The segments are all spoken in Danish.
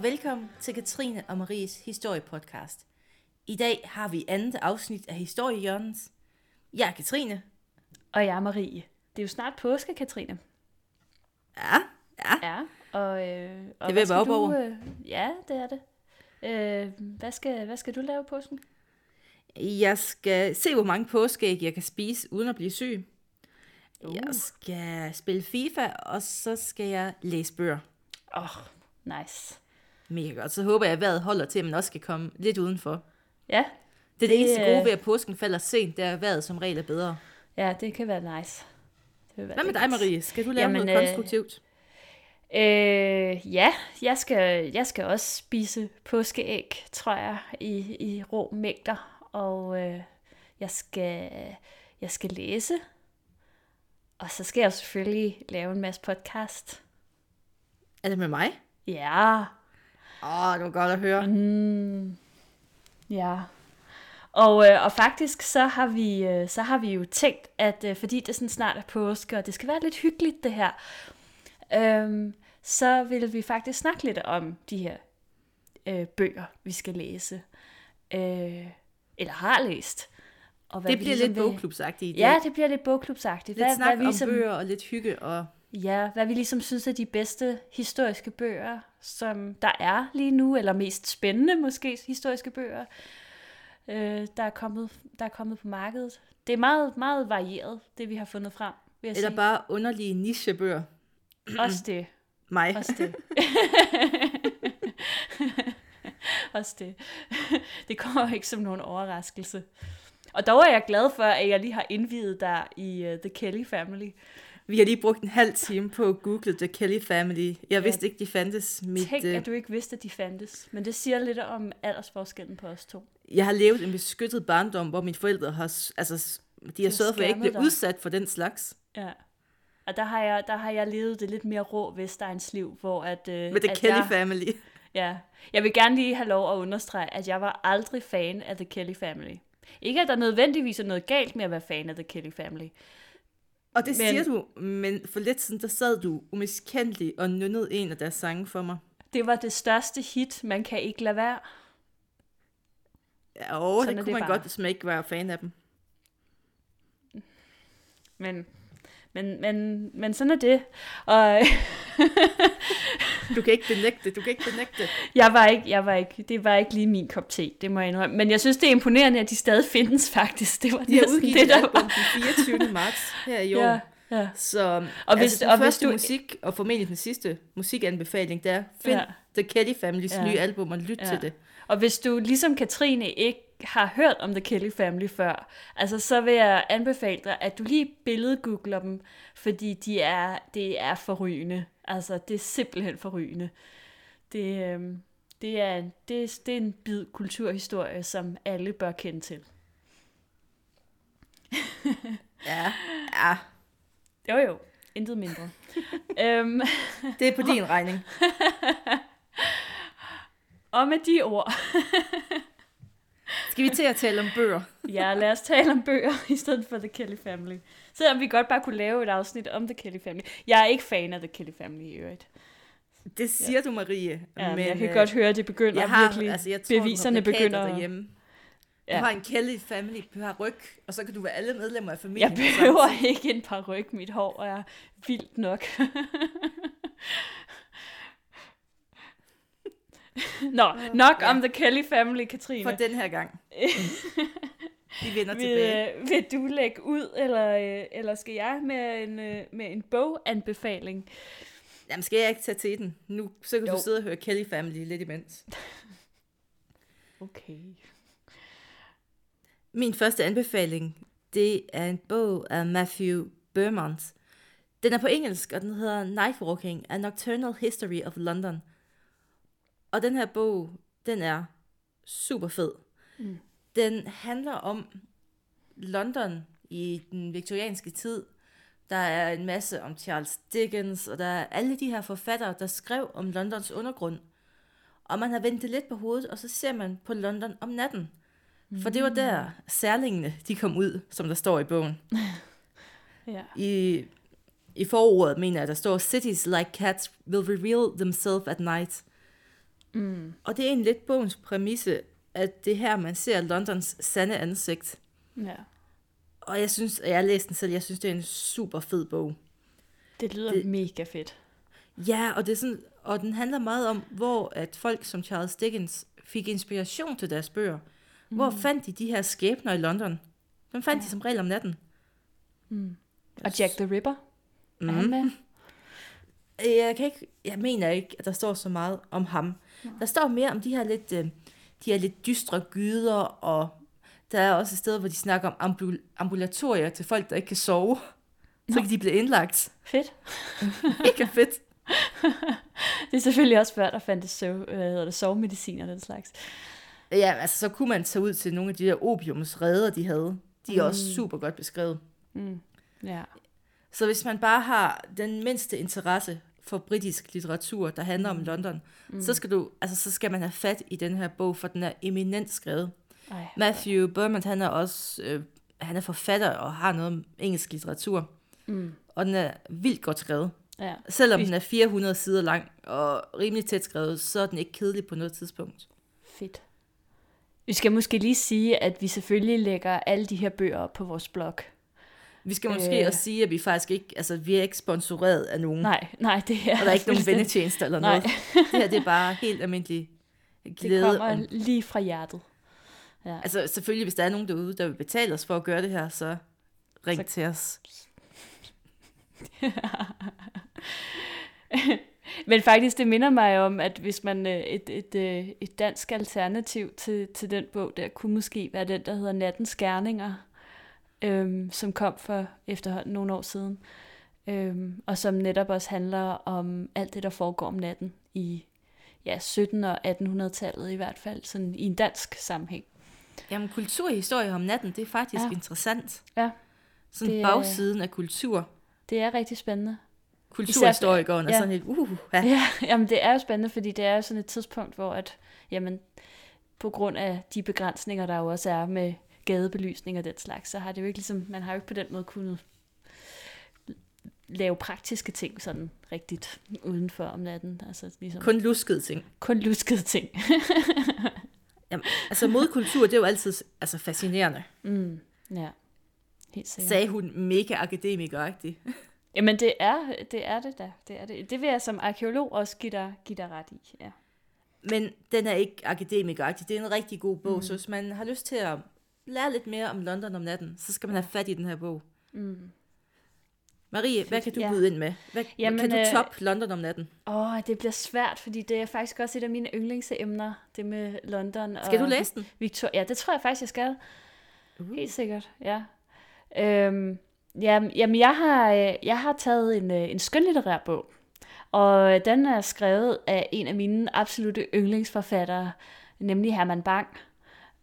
Og velkommen til Katrine og Maries historiepodcast. I dag har vi andet afsnit af Historiehjørnens. Jeg er Katrine. Og jeg er Marie. Det er jo snart påske, Katrine. Ja, ja. Ja, og, øh, og Det vil jeg være du, over. øh, Ja, det er det. Øh, hvad, skal, hvad skal du lave påsken? Jeg skal se, hvor mange påskeæg jeg kan spise, uden at blive syg. Uh. Jeg skal spille FIFA, og så skal jeg læse bøger. Åh, oh, nice. Mega godt. Så håber jeg, at vejret holder til, at man også skal komme lidt udenfor. Ja, Det er det, Det, eneste øh, gode ved, at påsken falder sent, det er, at vejret som regel er bedre. ja, det kan være nice. Det vil være Hvad med dig. Marie? Skal du lave Jamen, noget øh, konstruktivt? Øh, ja, jeg skal, jeg skal også spise påskeæg, tror jeg, i, i rå mængder. Og øh, jeg, skal, jeg skal læse. Og så skal jeg selvfølgelig lave en masse podcast. Er det med mig? Ja, Åh, det var godt at høre. Mm, ja. Og, øh, og faktisk så har vi øh, så har vi jo tænkt, at øh, fordi det sådan snart er påske, og det skal være lidt hyggeligt det her, øhm, så vil vi faktisk snakke lidt om de her øh, bøger, vi skal læse. Øh, eller har læst. Og Det vi bliver ligesom lidt bogklubsagtigt. Ja, det bliver lidt bogklubsagtigt. Lidt snak vi om ligesom- bøger og lidt hygge. Og... Ja, hvad vi ligesom synes er de bedste historiske bøger, som der er lige nu, eller mest spændende måske historiske bøger, øh, der, er kommet, der er kommet på markedet. Det er meget, meget varieret, det vi har fundet frem, vil jeg Eller sige. bare underlige nichebøger. Også det. Mig. Også det. Også det. Det kommer ikke som nogen overraskelse. Og dog er jeg glad for, at jeg lige har indvidet dig i uh, The Kelly Family. Vi har lige brugt en halv time på at google The Kelly Family. Jeg vidste ikke, de fandtes. Mit, Tænk, øh, at du ikke vidste, at de fandtes. Men det siger lidt om aldersforskellen på os to. Jeg har levet en beskyttet barndom, hvor mine forældre har, altså, de har sørget for, at jeg ikke bliver dig. udsat for den slags. Ja. Og der har jeg, der har jeg levet det lidt mere rå Vestegnsliv, hvor at... Øh, Med The at Kelly jeg, Family. Ja. Jeg vil gerne lige have lov at understrege, at jeg var aldrig fan af The Kelly Family. Ikke, at der nødvendigvis er noget galt med at være fan af The Kelly Family. Og det Men- siger du, men for lidt siden, der sad du umiskendelig og nynnede en af deres sange for mig. Det var det største hit, man kan ikke lade være. Ja, Sådan det kunne det man bare. godt, hvis man ikke var fan af dem. Men, men, men, men sådan er det. Og Du kan ikke benægte, du kan ikke benægte. jeg var ikke, jeg var ikke, det var ikke lige min kop te, det må jeg indrømme. Men jeg synes, det er imponerende, at de stadig findes faktisk. Det var De næsten det, et der var. den 24. marts her i år. Ja, ja. Så Og og hvis- hvis, altså, den og hvis første du- musik, og formentlig den sidste musikanbefaling, der er find Ja. The Kelly Familys Ja. nye album og lyt ja. til det. Og hvis du ligesom Katrine ikke har hørt om The Kelly Family før, altså så vil jeg anbefale dig, at du lige billedgoogler dem, fordi de er, det er forrygende. Altså, det er simpelthen forrygende. Det, øhm, det, er, det, det er en bid kulturhistorie, som alle bør kende til. Ja, ja, Jo jo, intet mindre. øhm, det er på din regning. og med de ord, Skal vi til at tale om bøger? ja, lad os tale om bøger i stedet for The Kelly Family. Selvom vi godt bare kunne lave et afsnit om The Kelly Family. Jeg er ikke fan af The Kelly Family i øvrigt. Det siger ja. du, Marie. Ja, men jeg kan øh, godt høre, at det begynder jeg har, virkelig. altså, jeg tror, beviserne du har plakater begynder- derhjemme. Ja. Du har en Kelly Family ryg, og så kan du være alle medlemmer af familien. Jeg behøver ikke en par ryg. Mit hår er vildt nok. Nå, nok Ja. om The Kelly Family, Katrine. For den her gang. De vender vil, tilbage. øh, vil du lægge ud, eller, øh, eller skal jeg med en, øh, med en boganbefaling? Jamen, skal jeg ikke tage til den? Nu så kan Jo. du sidde og høre Kelly Family lidt imens. Okay. Min første anbefaling, det er en bog af Matthew Beaumont. Den er på engelsk, og den hedder Nightwalking, A Nocturnal History of London. Og den her bog, den er super fed. Mm. Den handler om London i den viktorianske tid. Der er en masse om Charles Dickens, og der er alle de her forfattere, der skrev om Londons undergrund. Og man har vendt det lidt på hovedet, og så ser man på London om natten. For det var der særlingene, de kom ud, som der står i bogen. Ja. I, i forordet mener jeg, der står, Cities like cats will reveal themselves at night. Mm. Og det er egentlig lidt bogens præmisse, at det er her, man ser Londons sande ansigt. Ja. Og jeg synes, at jeg har læst den selv, jeg synes, det er en super fed bog. Det lyder Det- det... mega fedt. Ja, og, det er sådan, og den handler meget om, hvor at folk som Charles Dickens fik inspiration til deres bøger. Mm. Hvor fandt de de her skæbner i London? Dem fandt ja. de som regel om natten. Mm. Og Jack the Ripper, mm. er han Mhm. med? Jeg, kan ikke, jeg mener ikke, at der står så meget om ham. Der står mere om de her lidt, øh, de her lidt dystre gyder, og der er også et sted, hvor de snakker om ambul- ambulatorier til folk, der ikke kan sove. Så Nå. kan de blive indlagt. Fedt. Mega fedt. Det er selvfølgelig også før, der fandtes søv, øh, hvad hedder det, sovemedicin og den slags. Ja, altså så kunne man tage ud til nogle af de der opiumsredder, de havde. De er mm. også super godt beskrevet. Mm. Ja. Så hvis man bare har den mindste interesse for britisk litteratur, der handler om London, mm. så skal du, altså så skal man have fat i den her bog, for den er eminent skrevet. Ej. Matthew Berman, han er også, øh, han er forfatter og har noget om engelsk litteratur, Mm. og den er vildt godt skrevet. Ja. Selvom den er 400 sider lang og rimelig tæt skrevet, så er den ikke kedelig på noget tidspunkt. Fedt. Vi skal måske lige sige, at vi selvfølgelig lægger alle de her bøger op på vores blog. Vi skal måske Øh. også sige, at vi faktisk ikke, altså vi er ikke sponsoreret af nogen, Nej, nej, det er og der er ikke nogen vennetjenester eller Nej. noget. Det her, det er bare helt almindelig Det glæde. kommer om- lige fra hjertet. Ja. Altså selvfølgelig, hvis der er nogen derude, der vil betale os for at gøre det her, så ring Så- så... til os. Men faktisk, det minder mig om, at hvis man øh, et, et, øh, et dansk alternativ til, til den bog, der kunne måske være den, der hedder Nattens Gerninger, øhm, som kom for efterhånden nogle år siden, øhm, og som netop også handler om alt det, der foregår om natten i ja, 1700- og 1800-tallet i hvert fald, sådan i en dansk sammenhæng. Jamen, kulturhistorie om natten, det er faktisk Ja. interessant. Ja. Sådan Det er- bagsiden af kultur. Det er rigtig spændende. Kulturhistorikeren er ja. sådan helt, uh, ja. Ja, jamen det er jo spændende, fordi det er jo sådan et tidspunkt, hvor at, jamen, på grund af de begrænsninger, der jo også er med gadebelysning og den slags, så har det jo ikke ligesom, man har jo ikke på den måde kunnet lave praktiske ting sådan rigtigt udenfor om natten. Altså ligesom kun, luskede ting. kun luskede ting. Jamen, altså modkultur, det er jo altid altså, fascinerende. mm, ja, helt sikkert. Sagde hun mega akademikeragtigt. Jamen det er, det er det da. Det, er det. det vil jeg som arkeolog også give dig, give dig ret i. Ja. Men den er ikke akademikeragtig. Det er en rigtig god bog, mm. så hvis man har lyst til at lære lidt mere om London om natten, så skal man have fat i den her bog. Mm. Marie, hvad kan du Ja. byde ind med? Hvad, Jamen, kan du øh, top London om natten? Åh, det bliver svært, fordi det er faktisk også et af mine yndlingsemner, det med London. Skal og du læse den? Victoria. Ja, det tror jeg faktisk, jeg skal. Uh. Helt sikkert, ja. Øhm, jamen, jamen jeg, har, øh, jeg har taget en, øh, en skønlitterær bog, og den er skrevet af en af mine absolute yndlingsforfattere, nemlig Herman Bang,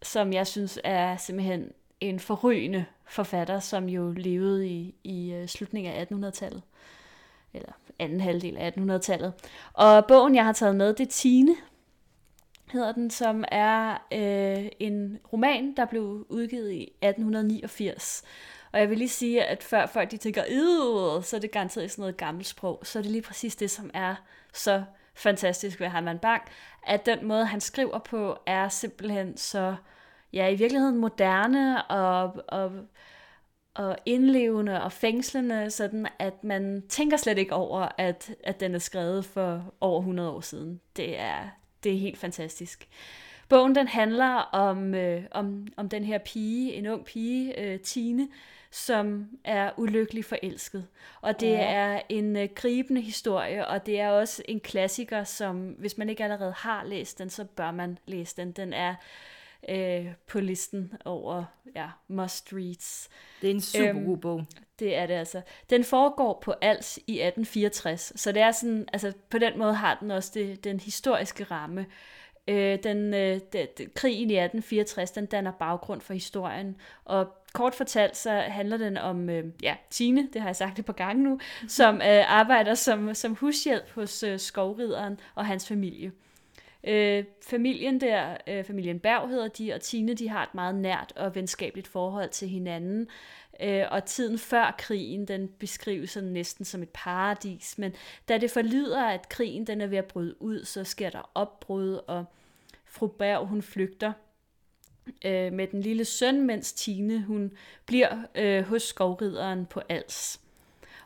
som jeg synes er simpelthen en forrygende forfatter, som jo levede i, i øh, slutningen af 1800-tallet, eller anden halvdel af 1800-tallet. Og bogen, jeg har taget med, det er Tine, hedder den, som er øh, en roman, der blev udgivet i 1889. Og jeg vil lige sige, at før folk de tænker, så er det garanteret sådan noget gammelt sprog, så er det lige præcis det, som er så fantastisk ved Herman Bang, at den måde, han skriver på, er simpelthen så, ja, i virkeligheden moderne og, og, og indlevende og fængslende, sådan at man tænker slet ikke over, at, at den er skrevet for over 100 år siden. Det er, det er helt fantastisk. Bogen den handler om, øh, om, om den her pige, en ung pige, øh, Tine, som er ulykkelig forelsket. Og det Ja. er en øh, gribende historie, og det er også en klassiker, som hvis man ikke allerede har læst den, så bør man læse den. Den er øh, på listen over ja, must reads. Det er en super Øhm, god bog. Det er det altså. Den foregår på Als i 1864, så det er sådan, altså på den måde har den også det, den historiske ramme. Øh, den, øh, de, de, krigen i 1864, den danner baggrund for historien, og kort fortalt, så handler den om, øh, ja, Tine, det har jeg sagt et par gange nu, som øh, arbejder som, som hushjælp hos øh, skovrideren og hans familie. Øh, familien der, øh, familien Berg hedder de, og Tine, de har et meget nært og venskabeligt forhold til hinanden. Øh, og tiden før krigen, den beskrives sådan næsten som et paradis. Men da det forlyder, at krigen den er ved at bryde ud, så sker der opbrud, og fru Berg, hun flygter øh, med den lille søn, mens Tine, hun bliver øh, hos skovrideren på Als.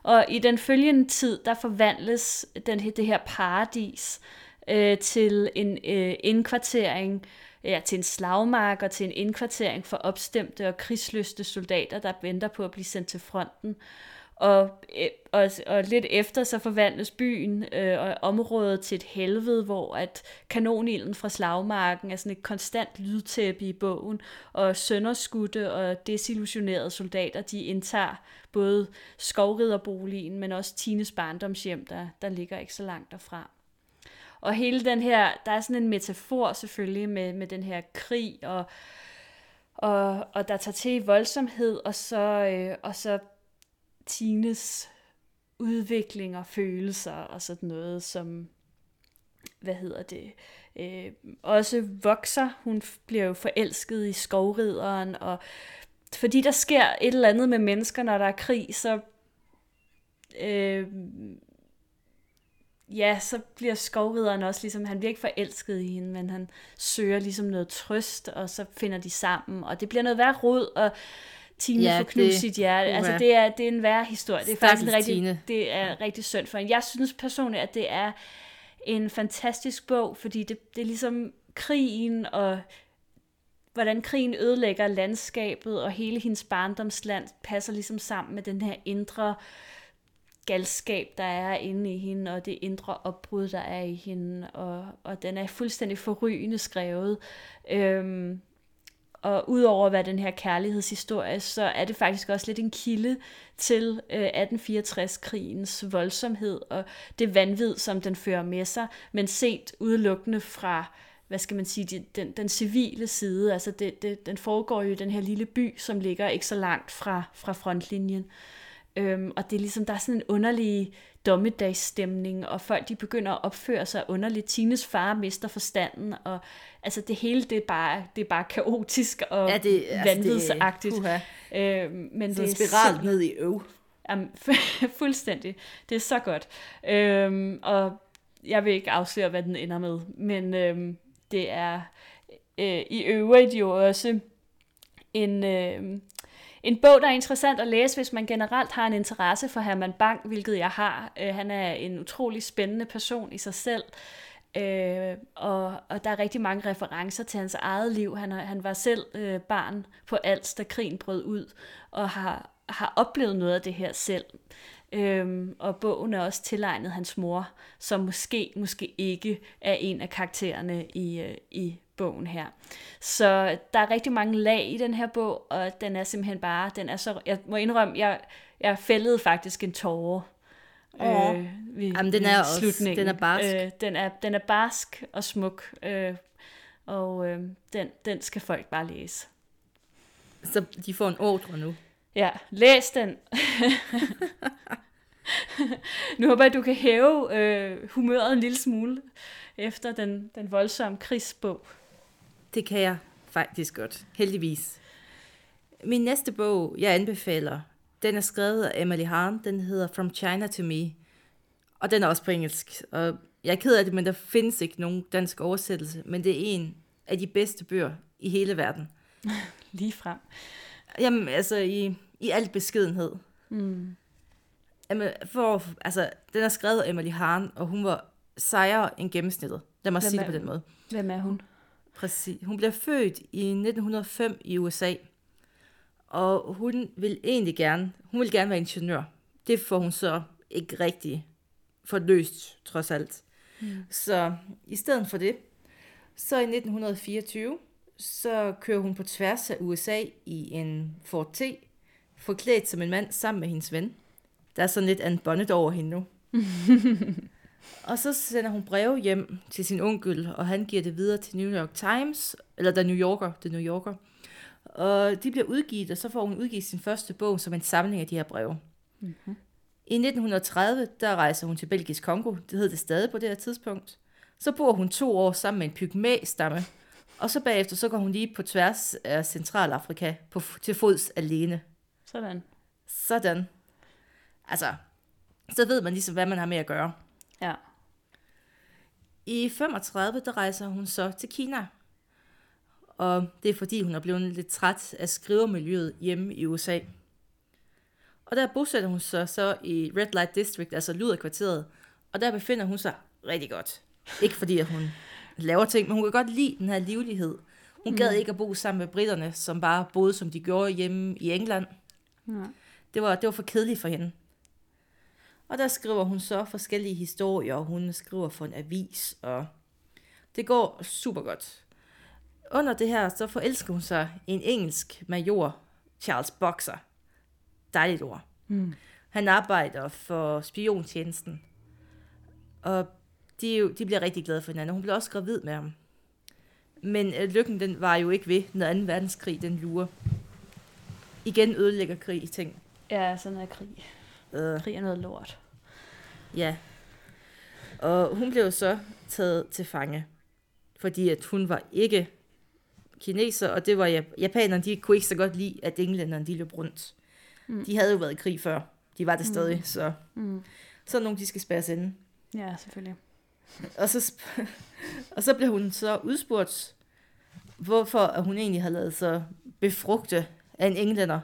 Og i den følgende tid, der forvandles den, det her paradis øh, til en øh, indkvartering, ja, til en slagmark og til en indkvartering for opstemte og krigsløste soldater, der venter på at blive sendt til fronten. Og, øh, og, og lidt efter så forvandles byen øh, og området til et helvede, hvor at kanonilden fra slagmarken er sådan et konstant lydtæppe i bogen, og sønderskudte og desillusionerede soldater, de indtager både skovriderboligen, men også Tines barndomshjem, der, der ligger ikke så langt derfra. Og hele den her, der er sådan en metafor selvfølgelig med, med den her krig, og, og, og der tager til i voldsomhed, og så, øh, og så Tines udvikling og følelser og sådan noget, som, hvad hedder det, øh, også vokser. Hun bliver jo forelsket i skovrideren, og fordi der sker et eller andet med mennesker, når der er krig, så øh, ja, så bliver skovrideren også ligesom, han bliver ikke forelsket i hende, men han søger ligesom noget trøst, og så finder de sammen, og det bliver noget værd rod, og Tine ja, får knust sit hjerte. Uh, altså, det er, det er en værre historie. Det er faktisk en rigtig, det er rigtig synd for hende. Jeg synes personligt, at det er en fantastisk bog, fordi det, det er ligesom krigen og hvordan krigen ødelægger landskabet, og hele hendes barndomsland passer ligesom sammen med den her indre galskab, der er inde i hende, og det indre opbrud, der er i hende, og, og den er fuldstændig forrygende skrevet. Øhm, og udover hvad den her kærlighedshistorie, så er det faktisk også lidt en kilde til øh, 1864-krigens voldsomhed og det vanvid, som den fører med sig, men set udelukkende fra hvad skal man sige, den, den civile side. Altså det, det, den foregår jo i den her lille by, som ligger ikke så langt fra, fra frontlinjen. Øhm, og det er ligesom, der er sådan en underlig dommedagsstemning, og folk de begynder at opføre sig underligt. Tines far mister forstanden, og altså det hele det er bare, det er bare kaotisk og ja, det, altså vanvidsagtigt. Det, øhm, men så det er spiral ned i øv. Jamen, fuldstændig. Det er så godt. Øhm, og jeg vil ikke afsløre, hvad den ender med, men øhm, det er øh, i øvrigt jo også en, øh, en bog, der er interessant at læse, hvis man generelt har en interesse for Herman Bang, hvilket jeg har. Øh, han er en utrolig spændende person i sig selv. Øh, og, og der er rigtig mange referencer til hans eget liv. Han, han var selv øh, barn på Als, da krigen brød ud, og har, har oplevet noget af det her selv. Øhm, og bogen er også tilegnet hans mor, som måske, måske ikke er en af karaktererne i, øh, i bogen her. Så der er rigtig mange lag i den her bog, og den er simpelthen bare, den er så, jeg må indrømme, jeg, jeg fældede faktisk en tåre. Øh, ved, Jamen, den er også, slutningen. den er barsk. Øh, den, er, den er barsk og smuk, øh, og øh, den, den skal folk bare læse. Så de får en ordre nu? Ja, læs den. nu håber jeg, du kan hæve øh, humøret en lille smule efter den, den voldsomme krigsbog. Det kan jeg faktisk godt, heldigvis. Min næste bog, jeg anbefaler, den er skrevet af Emily Hahn. Den hedder From China to Me. Og den er også på engelsk. Og jeg er ked af det, men der findes ikke nogen dansk oversættelse. Men det er en af de bedste bøger i hele verden. Lige frem. Jamen, altså i, i alt beskedenhed. Mm. Jamen, for, altså, den er skrevet af Emily Hahn, og hun var sejere end gennemsnittet. Lad mig sige det på den måde. Hvem er hun? Præcis. Hun blev født i 1905 i USA, og hun vil egentlig gerne, hun vil gerne være ingeniør. Det får hun så ikke rigtig forløst, trods alt. Mm. Så i stedet for det, så i 1924, så kører hun på tværs af USA i en Ford T, forklædt som en mand sammen med hendes ven. Der er sådan lidt en bonnet over hende nu. og så sender hun breve hjem til sin onkel, og han giver det videre til New York Times, eller der New Yorker, det New Yorker. Og de bliver udgivet, og så får hun udgivet sin første bog som en samling af de her breve. Mm-hmm. I 1930, der rejser hun til Belgisk Kongo, det hed det stadig på det her tidspunkt. Så bor hun to år sammen med en pygmæ-stamme, og så bagefter så går hun lige på tværs af Centralafrika på, til fods alene. Sådan. Sådan. Altså, så ved man ligesom, hvad man har med at gøre. Ja. I 35, der rejser hun så til Kina. Og det er fordi, hun er blevet lidt træt af skrivermiljøet hjemme i USA. Og der bosætter hun sig så i Red Light District, altså Luderkvarteret. Og der befinder hun sig rigtig godt. Ikke fordi, at hun laver ting, men hun kan godt lide den her livlighed. Hun gad ikke at bo sammen med britterne, som bare boede, som de gjorde hjemme i England. Ja. Det var, det var for kedeligt for hende. Og der skriver hun så forskellige historier, og hun skriver for en avis, og det går super godt. Under det her, så forelsker hun sig i en engelsk major, Charles Boxer. Dejligt ord. Mm. Han arbejder for spiontjenesten, og de, de bliver rigtig glade for hinanden. Hun bliver også gravid med ham. Men øh, lykken den var jo ikke ved, når 2. verdenskrig den lurer. Igen ødelægger krig ting. Ja, sådan er krig. Øh, Krig er noget lort. Ja. Og hun blev så taget til fange, fordi at hun var ikke kineser, og det var Jap- japanerne, de kunne ikke så godt lide, at englænderne de løb rundt. Mm. De havde jo været i krig før. De var det stadig, mm. så Mm. så nogen, de skal spærres inde. Ja, selvfølgelig. Og så, sp- og så blev hun så udspurgt, hvorfor at hun egentlig havde lavet sig befrugte af en englænder.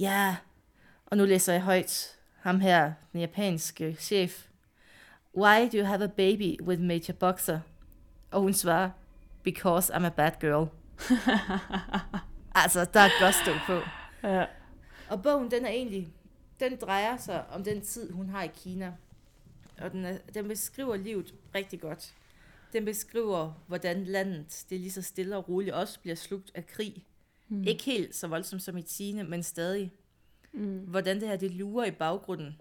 Ja, og nu læser jeg højt. Ham her, den japanske chef. Why do you have a baby with Major Boxer? Og hun svarer, because I'm a bad girl. altså, der er gusto på. Ja. Og bogen, den er egentlig, den drejer sig om den tid, hun har i Kina. Og den, er, den beskriver livet rigtig godt. Den beskriver, hvordan landet, det lige så stille og roligt, også bliver slugt af krig. Mm. Ikke helt så voldsomt som i Tine, men stadig. Mm. Hvordan det her, det lurer i baggrunden.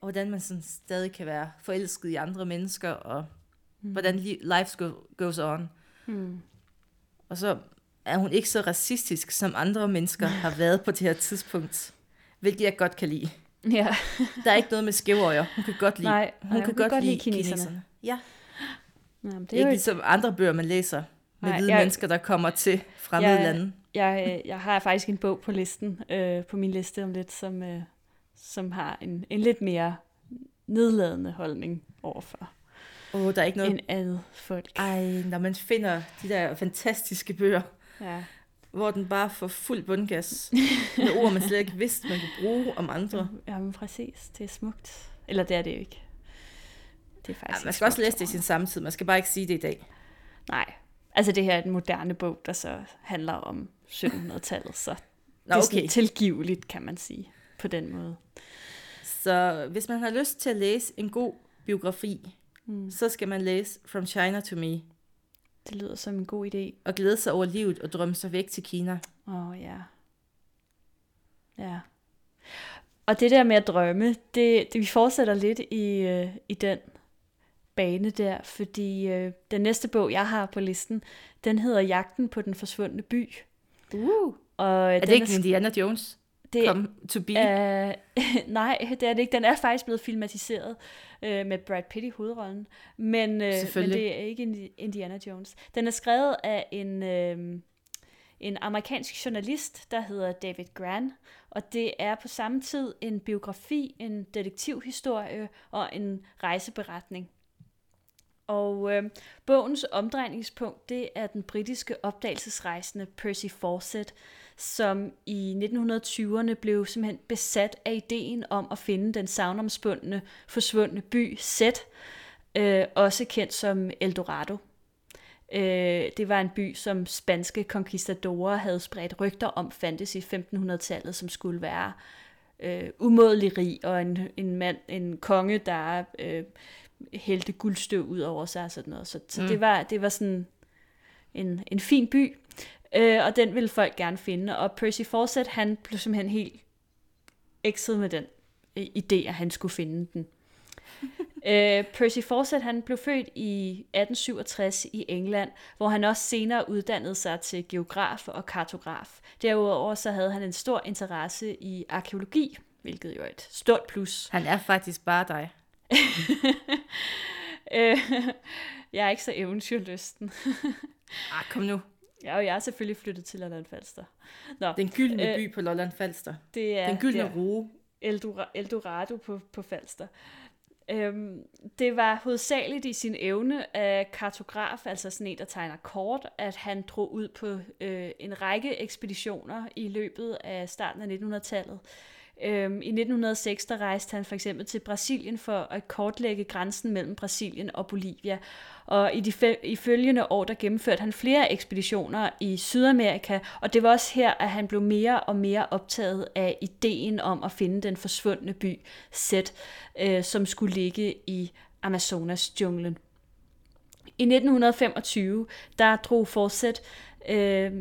Og hvordan man sådan stadig kan være forelsket i andre mennesker, og mm. hvordan li- life go, goes on. Mm. Og så er hun ikke så racistisk, som andre mennesker har været på det her tidspunkt. Hvilket jeg godt kan lide. Ja. Der er ikke noget med skævøjer. Hun kan godt lide, Nej, hun, nej, kan godt, lide kineserne. kineserne. Ja, Jamen, det er er jo ikke ligesom andre bøger, man læser med Nej, hvide jeg- mennesker, der kommer til fremmede Jeg- lande. Jeg, jeg har faktisk en bog på listen, øh, på min liste om lidt, som, øh, som har en, en lidt mere nedladende holdning overfor oh, der er ikke noget... en andet folk. Ej, når man finder de der fantastiske bøger, Ja. hvor den bare får fuld bundgas med ord, man slet ikke vidste, man kunne bruge om andre. Jamen præcis, det er smukt. Eller det er det jo ikke. Det er Ja, faktisk man ikke skal også læse det i sin samtid, man skal bare ikke sige det i dag. Nej, altså det her er en moderne bog, der så handler om 1700-tallet, så Nå, det er okay. tilgiveligt, kan man sige, på den måde. Så hvis man har lyst til at læse en god biografi, Mm. så skal man læse From China to Me, Det lyder som en god idé. og glæde sig over livet og drømme sig væk til Kina. Åh, oh, ja. Ja. Og det der med at drømme, det, det vi fortsætter lidt i, øh, i den bane der, fordi øh, den næste bog, jeg har på listen, den hedder Jagten på den forsvundne by. Uh. Og Er det ikke Indiana Jones? det, Come to be? Uh, nej, det er det ikke. Den er faktisk blevet filmatiseret uh, med Brad Pitt i hovedrollen. Men, uh, men det er ikke Indi- Indiana Jones. Den er skrevet af en, uh, en amerikansk journalist, der hedder David Gran. Og det er på samme tid en biografi, en detektivhistorie og en rejseberetning. Og øh, bogens omdrejningspunkt, det er den britiske opdagelsesrejsende Percy Fawcett, som i 1920'erne blev simpelthen besat af ideen om at finde den savnomspundne, forsvundne by Set, øh, også kendt som Eldorado. Øh, det var en by, som spanske conquistadorer havde spredt rygter om fandtes i 1500-tallet, som skulle være øh, umådelig rig, og en, en mand, en konge, der øh, hældte guldstøv ud over sig og sådan noget. Så, så mm. det, var, det var sådan en, en fin by, øh, og den ville folk gerne finde. Og Percy Fawcett, han blev simpelthen helt ekset med den øh, idé, at han skulle finde den. øh, Percy Fawcett, han blev født i 1867 i England, hvor han også senere uddannede sig til geograf og kartograf. Derudover så havde han en stor interesse i arkeologi, hvilket jo er et stort plus. Han er faktisk bare dig. Øh, jeg er ikke så eventyrlysten. Ah, kom nu. Ja, og jeg er selvfølgelig flyttet til Lolland Falster. Nå, Den gyldne Øh, by på Lolland Falster. det er Den gyldne der. rue. Eldora- Eldorado på, på Falster. Øhm, det var hovedsageligt i sin evne af kartograf, altså sådan en, der tegner kort, at han drog ud på øh, en række ekspeditioner i løbet af starten af 1900-tallet. Øhm, I 1906 der rejste han for eksempel til Brasilien for at kortlægge grænsen mellem Brasilien og Bolivia. Og i de fe- i følgende år, der gennemførte han flere ekspeditioner i Sydamerika, og det var også her, at han blev mere og mere optaget af ideen om at finde den forsvundne by Set, øh, som skulle ligge i Amazonas junglen. I 1925, der drog Forsæt øh,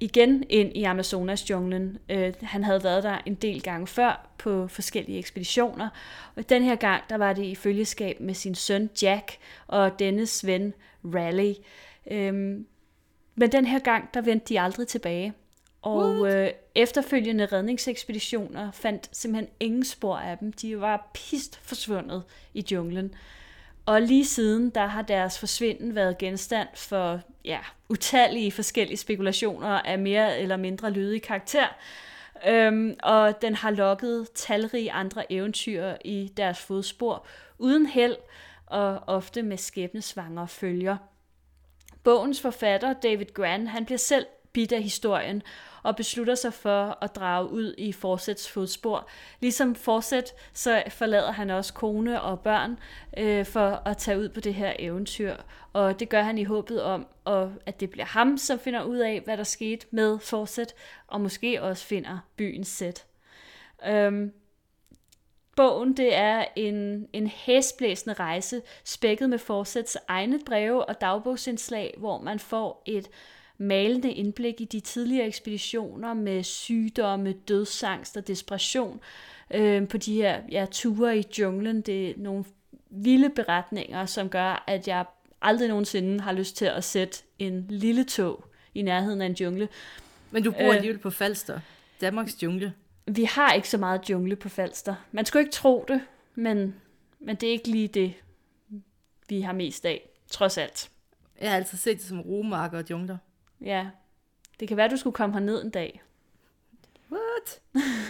igen ind i Amazonas junglen. Øh, han havde været der en del gange før på forskellige ekspeditioner, og den her gang, der var det i følgeskab med sin søn Jack og dennes ven Raleigh. Øhm, men den her gang, der vendte de aldrig tilbage. Og øh, efterfølgende redningsekspeditioner fandt simpelthen ingen spor af dem. De var pist forsvundet i junglen. Og lige siden, der har deres forsvinden været genstand for ja, utallige forskellige spekulationer af mere eller mindre lydig karakter. Øhm, og den har lokket talrige andre eventyr i deres fodspor, uden held og ofte med skæbnesvangre følger. Bogens forfatter, David Grant, han bliver selv bit af historien og beslutter sig for at drage ud i Forsets fodspor. Ligesom Forset, så forlader han også kone og børn øh, for at tage ud på det her eventyr. Og det gør han i håbet om, og at det bliver ham, som finder ud af, hvad der skete med Forset, og måske også finder byens sæt. Øhm, Bogen det er en, en hæsblæsende rejse, spækket med Forsets egne breve og dagbogsindslag, hvor man får et malende indblik i de tidligere ekspeditioner med sygdomme, dødsangst og desperation øh, på de her ja, ture i junglen. Det er nogle vilde beretninger, som gør, at jeg aldrig nogensinde har lyst til at sætte en lille tog i nærheden af en jungle. Men du bor Øh. alligevel på Falster. Danmarks jungle. Vi har ikke så meget jungle på Falster. Man skulle ikke tro det, men, men det er ikke lige det, vi har mest af, trods alt. Jeg har altså set det som roemarker og jungler. Ja, det kan være, du skulle komme herned en dag. What?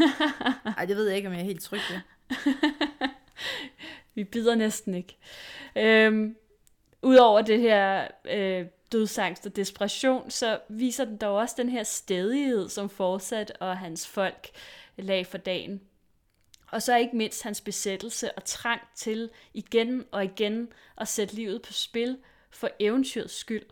Ej, det ved jeg ikke, om jeg er helt tryg ved. Vi bider næsten ikke. Øhm, Udover det her øh, dødsangst og desperation, så viser den dog også den her stedighed, som fortsat og hans folk lag for dagen. Og så ikke mindst hans besættelse og trang til igen og igen at sætte livet på spil for eventyrets skyld.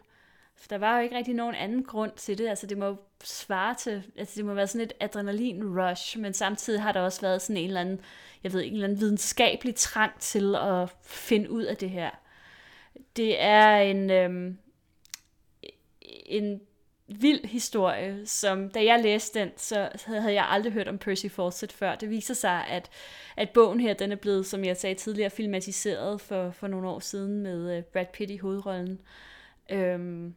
For der var jo ikke rigtig nogen anden grund til det. Altså det må svare til, altså det må være sådan et adrenalin-rush, men samtidig har der også været sådan en eller anden, jeg ved ikke, en eller anden videnskabelig trang til at finde ud af det her. Det er en, øhm, en vild historie, som da jeg læste den, så havde jeg aldrig hørt om Percy Fawcett før. Det viser sig, at, at bogen her, den er blevet, som jeg sagde tidligere, filmatiseret for, for nogle år siden med øh, Brad Pitt i hovedrollen. Øhm,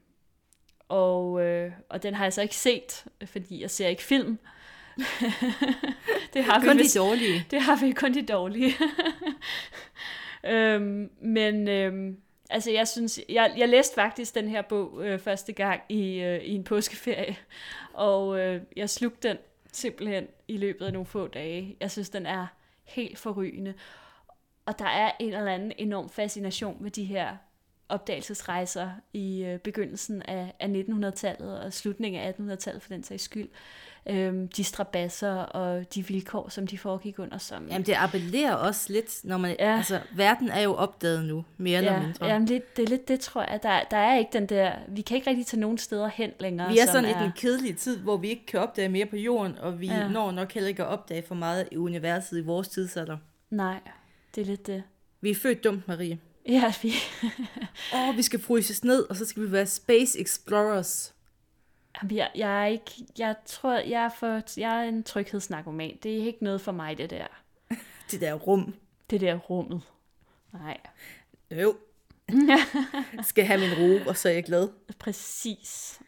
og, øh, og den har jeg så ikke set, fordi jeg ser ikke film. det har vi Kun de vist- dårlige. det har vi kun de dårlige. øhm, men øhm, altså jeg synes, jeg, jeg læste faktisk den her bog øh, første gang i, øh, i en påskeferie, og øh, jeg slugte den simpelthen i løbet af nogle få dage. Jeg synes, den er helt forrygende. Og der er en eller anden enorm fascination med de her opdagelsesrejser i øh, begyndelsen af, af 1900-tallet og slutningen af 1800-tallet for den sags skyld. Øhm, de strabasser og de vilkår, som de foregik under som... Jamen, det appellerer også lidt, når man... Ja. Altså, verden er jo opdaget nu, mere eller ja, mindre. jamen, lidt, det er lidt det, tror jeg. Der, der er ikke den der... Vi kan ikke rigtig tage nogen steder hen længere. Vi er sådan i den kedelige tid, hvor vi ikke kan opdage mere på jorden, og vi ja. når nok heller ikke at opdage for meget i universet i vores tidsalder. Nej, det er lidt det. Vi er født dumt, Marie. Ja, vi... Åh, oh, vi skal fryses ned, og så skal vi være space explorers. Jamen, Jeg, jeg er ikke... Jeg tror, jeg er, for, jeg er en tryghedsnarkoman. Det er ikke noget for mig, det der. Det der rum. Det der rummet. Nej, Jo. skal have min ro, og så er jeg glad. præcis.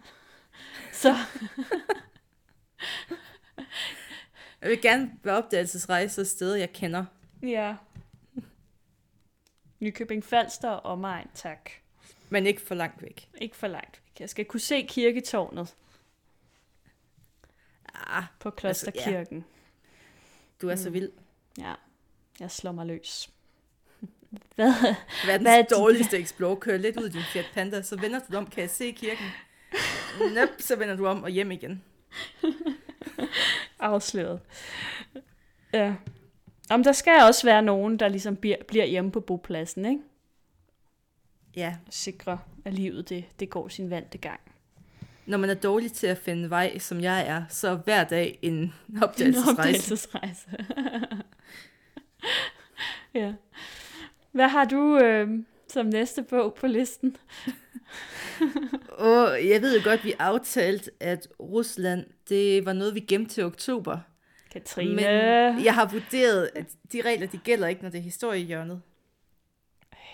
Så Jeg vil gerne være opdagelsesrejse et steder, jeg kender. Ja. Nykøbing Falster og omegn, tak. Men ikke for langt væk. Ikke for langt væk. Jeg skal kunne se kirketårnet Ah, på Klosterkirken. Altså, du er så Mm. vild. Ja, jeg slår mig løs. Hvad? Hvad er dit- dårligste Explore. Kører lidt ud i din Fiat Panda, så vender du om. Kan jeg se kirken? Nøp, så vender du om og hjem igen. Afsløret. Ja. Om der skal også være nogen, der ligesom bliver, bliver hjemme på bopladsen, ikke? Ja, Sikre, at livet det, det går sin vante gang. når man er dårlig til at finde vej, som jeg er, så er hver dag en En opdagelsesrejse. opdagelsesrejse. ja. Hvad har du øh, som næste bog på listen? Og jeg ved jo godt, vi aftalte, at Rusland, det var noget, vi gemte til oktober. Katrine. Men jeg har vurderet, at de regler, de gælder ikke, når det er historiehjørnet.